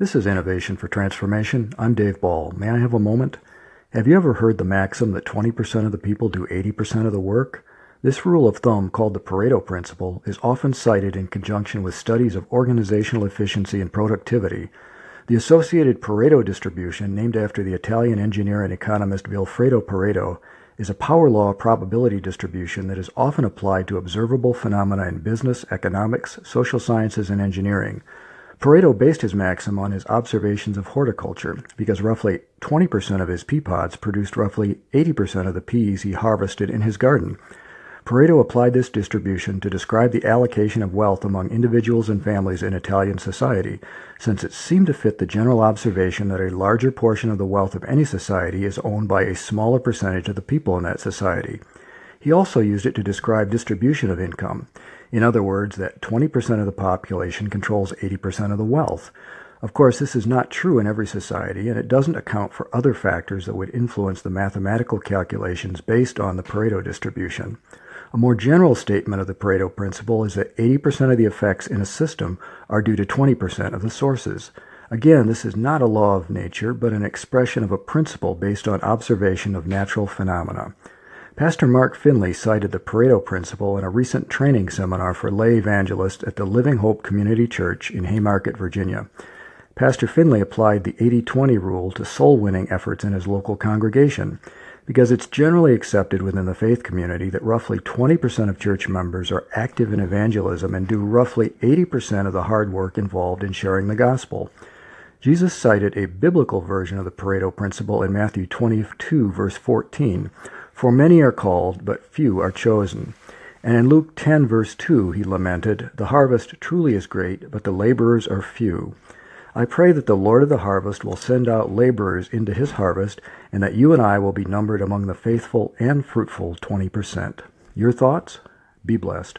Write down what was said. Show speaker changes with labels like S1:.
S1: This is Innovation for Transformation. I'm Dave Ball. May I have a moment? Have you ever heard the maxim that 20% of the people do 80% of the work? This rule of thumb, called the Pareto Principle, is often cited in conjunction with studies of organizational efficiency and productivity. The associated Pareto distribution, named after the Italian engineer and economist Vilfredo Pareto, is a power law probability distribution that is often applied to observable phenomena in business, economics, social sciences, and engineering. Pareto based his maxim on his observations of horticulture, because roughly 20% of his pea pods produced roughly 80% of the peas he harvested in his garden. Pareto applied this distribution to describe the allocation of wealth among individuals and families in Italian society, since it seemed to fit the general observation that a larger portion of the wealth of any society is owned by a smaller percentage of the people in that society. He also used it to describe distribution of income. In other words, that 20% of the population controls 80% of the wealth. Of course, this is not true in every society, and it doesn't account for other factors that would influence the mathematical calculations based on the Pareto distribution. A more general statement of the Pareto principle is that 80% of the effects in a system are due to 20% of the sources. Again, this is not a law of nature, but an expression of a principle based on observation of natural phenomena. Pastor Mark Finley cited the Pareto Principle in a recent training seminar for lay evangelists at the Living Hope Community Church in Haymarket, Virginia. Pastor Finley applied the 80 20 rule to soul winning efforts in his local congregation because it's generally accepted within the faith community that roughly 20% of church members are active in evangelism and do roughly 80% of the hard work involved in sharing the gospel. Jesus cited a biblical version of the Pareto principle in Matthew 22, verse 14 for many are called, but few are chosen. And in Luke 10, verse 2, he lamented, The harvest truly is great, but the laborers are few. I pray that the Lord of the harvest will send out laborers into his harvest, and that you and I will be numbered among the faithful and fruitful 20%. Your thoughts? Be blessed.